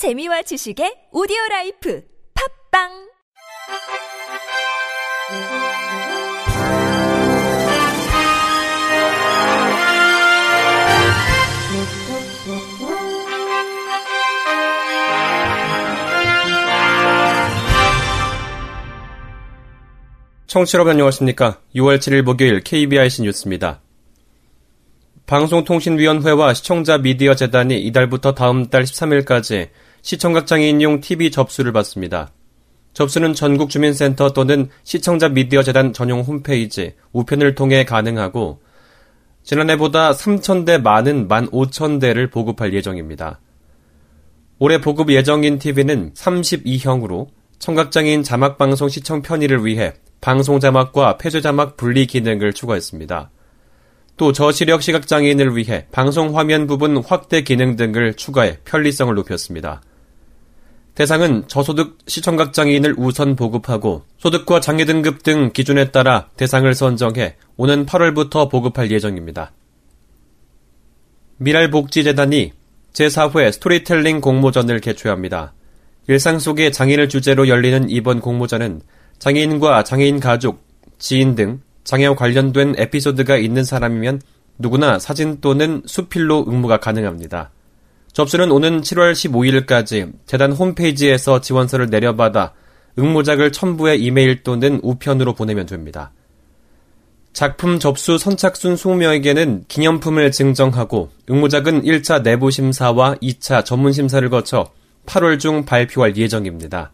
재미와 지식의 오디오 라이프 팝빵 청취자 여러분 안녕하십니까. 6월 7일 목요일 KBIC 뉴스입니다. 방송통신위원회와 시청자 미디어 재단이 이달부터 다음 달 13일까지 시청각 장애인용 TV 접수를 받습니다. 접수는 전국 주민센터 또는 시청자 미디어 재단 전용 홈페이지 우편을 통해 가능하고 지난해보다 3,000대 많은 15,000대를 보급할 예정입니다. 올해 보급 예정인 TV는 32형으로 청각장애인 자막방송 시청 편의를 위해 방송 자막과 폐쇄 자막 분리 기능을 추가했습니다. 또 저시력 시각장애인을 위해 방송 화면 부분 확대 기능 등을 추가해 편리성을 높였습니다. 대상은 저소득 시청각 장애인을 우선 보급하고 소득과 장애 등급 등 기준에 따라 대상을 선정해 오는 8월부터 보급할 예정입니다. 미랄복지재단이 제4회 스토리텔링 공모전을 개최합니다. 일상 속의 장애인을 주제로 열리는 이번 공모전은 장애인과 장애인 가족, 지인 등 장애와 관련된 에피소드가 있는 사람이면 누구나 사진 또는 수필로 응모가 가능합니다. 접수는 오는 7월 15일까지 재단 홈페이지에서 지원서를 내려받아 응모작을 첨부해 이메일 또는 우편으로 보내면 됩니다. 작품 접수 선착순 20명에게는 기념품을 증정하고 응모작은 1차 내부 심사와 2차 전문 심사를 거쳐 8월 중 발표할 예정입니다.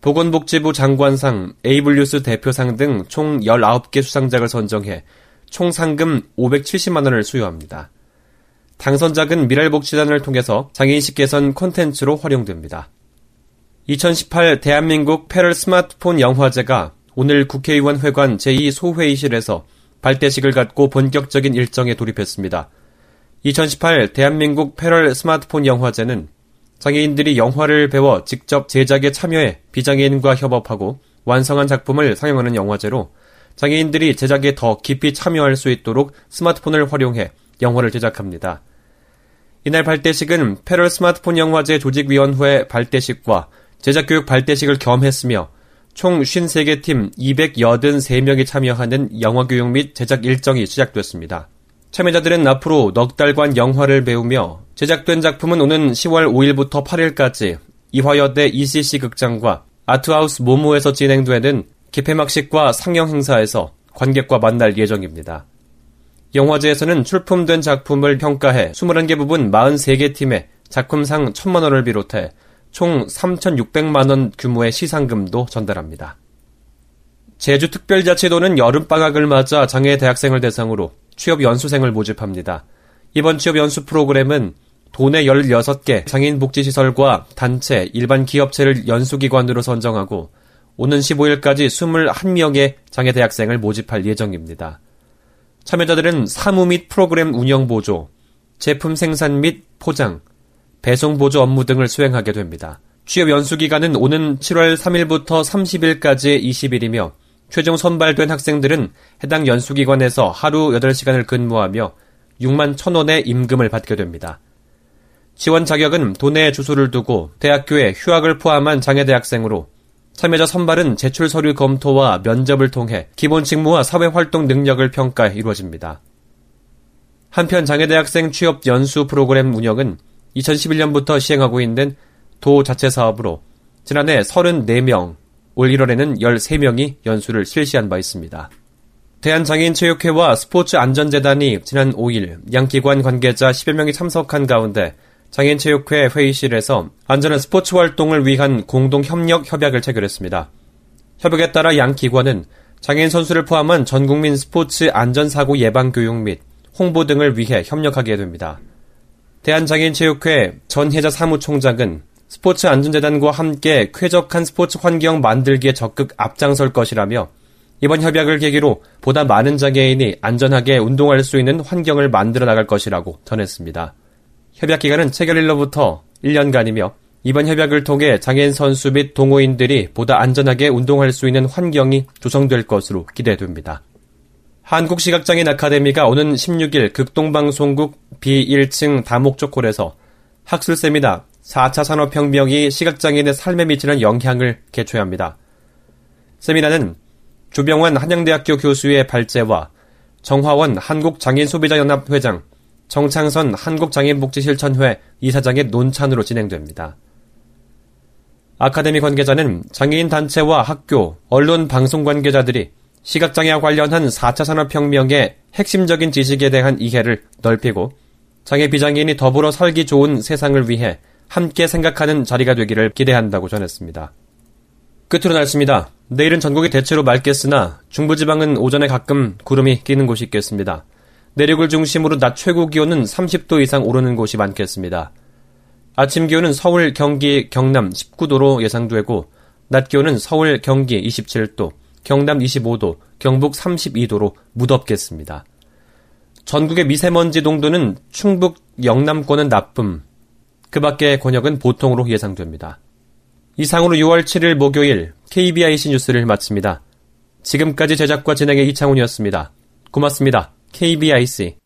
보건복지부 장관상, 에이블뉴스 대표상 등 총 19개 수상작을 선정해 총 상금 570만 원을 수여합니다. 당선작은 미랄복지단을 통해서 장애인식 개선 콘텐츠로 활용됩니다. 2018 대한민국 패럴 스마트폰 영화제가 오늘 국회의원 회관 제2소회의실에서 발대식을 갖고 본격적인 일정에 돌입했습니다. 2018 대한민국 패럴 스마트폰 영화제는 장애인들이 영화를 배워 직접 제작에 참여해 비장애인과 협업하고 완성한 작품을 상영하는 영화제로 장애인들이 제작에 더 깊이 참여할 수 있도록 스마트폰을 활용해 영화를 제작합니다. 이날 발대식은 패럴 스마트폰 영화제 조직위원회 발대식과 제작교육 발대식을 겸했으며 총 53개 팀 283명이 참여하는 영화교육 및 제작 일정이 시작됐습니다. 참여자들은 앞으로 넉 달간 영화를 배우며 제작된 작품은 오는 10월 5일부터 8일까지 이화여대 ECC 극장과 아트하우스 모모에서 진행되는 개폐막식과 상영 행사에서 관객과 만날 예정입니다. 영화제에서는 출품된 작품을 평가해 21개 부분 43개 팀에 작품상 1천만 원을 비롯해 총 3,600만 원 규모의 시상금도 전달합니다. 제주특별자치도는 여름방학을 맞아 장애 대학생을 대상으로 취업 연수생을 모집합니다. 이번 취업 연수 프로그램은 도내 16개 장애인 복지시설과 단체, 일반 기업체를 연수기관으로 선정하고 오는 15일까지 21명의 장애 대학생을 모집할 예정입니다. 참여자들은 사무 및 프로그램 운영 보조, 제품 생산 및 포장, 배송 보조 업무 등을 수행하게 됩니다. 취업 연수 기간은 오는 7월 3일부터 30일까지 20일이며 최종 선발된 학생들은 해당 연수기관에서 하루 8시간을 근무하며 6만 1천원의 임금을 받게 됩니다. 지원 자격은 도내에 주소를 두고 대학교에 휴학을 포함한 장애대학생으로 참여자 선발은 제출 서류 검토와 면접을 통해 기본 직무와 사회 활동 능력을 평가해 이루어집니다. 한편 장애대학생 취업 연수 프로그램 운영은 2011년부터 시행하고 있는 도 자체 사업으로 지난해 34명, 올 1월에는 13명이 연수를 실시한 바 있습니다. 대한장애인체육회와 스포츠안전재단이 지난 5일 양 기관 관계자 10여 명이 참석한 가운데 장애인체육회 회의실에서 안전한 스포츠 활동을 위한 공동 협력 협약을 체결했습니다. 협약에 따라 양 기관은 장애인 선수를 포함한 전 국민 스포츠 안전사고 예방 교육 및 홍보 등을 위해 협력하게 됩니다. 대한장애인체육회 전혜자 사무총장은 스포츠 안전재단과 함께 쾌적한 스포츠 환경 만들기에 적극 앞장설 것이라며 이번 협약을 계기로 보다 많은 장애인이 안전하게 운동할 수 있는 환경을 만들어 나갈 것이라고 전했습니다. 협약 기간은 체결일로부터 1년간이며 이번 협약을 통해 장애인 선수 및 동호인들이 보다 안전하게 운동할 수 있는 환경이 조성될 것으로 기대됩니다. 한국시각장애인 아카데미가 오는 16일 극동방송국 B1층 다목적 홀에서 학술 세미나 4차 산업혁명이 시각장애인의 삶에 미치는 영향을 개최합니다. 세미나는 주병환 한양대학교 교수의 발제와 정화원 한국장애인소비자연합 회장, 정창선 한국장애인복지실천회 이사장의 논찬으로 진행됩니다. 아카데미 관계자는 장애인 단체와 학교, 언론 방송 관계자들이 시각장애와 관련한 4차 산업혁명의 핵심적인 지식에 대한 이해를 넓히고 장애 비장애인이 더불어 살기 좋은 세상을 위해 함께 생각하는 자리가 되기를 기대한다고 전했습니다. 끝으로 날씨입니다. 내일은 전국이 대체로 맑겠으나 중부지방은 오전에 가끔 구름이 끼는 곳이 있겠습니다. 내륙을 중심으로 낮 최고 기온은 30도 이상 오르는 곳이 많겠습니다. 아침 기온은 서울, 경기, 경남 19도로 예상되고 낮 기온은 서울, 경기 27도, 경남 25도, 경북 32도로 무덥겠습니다. 전국의 미세먼지 농도는 충북, 영남권은 나쁨, 그 밖의 권역은 보통으로 예상됩니다. 이상으로 6월 7일 목요일 KBIC 뉴스를 마칩니다. 지금까지 제작과 진행의 이창훈이었습니다. 고맙습니다. KBIC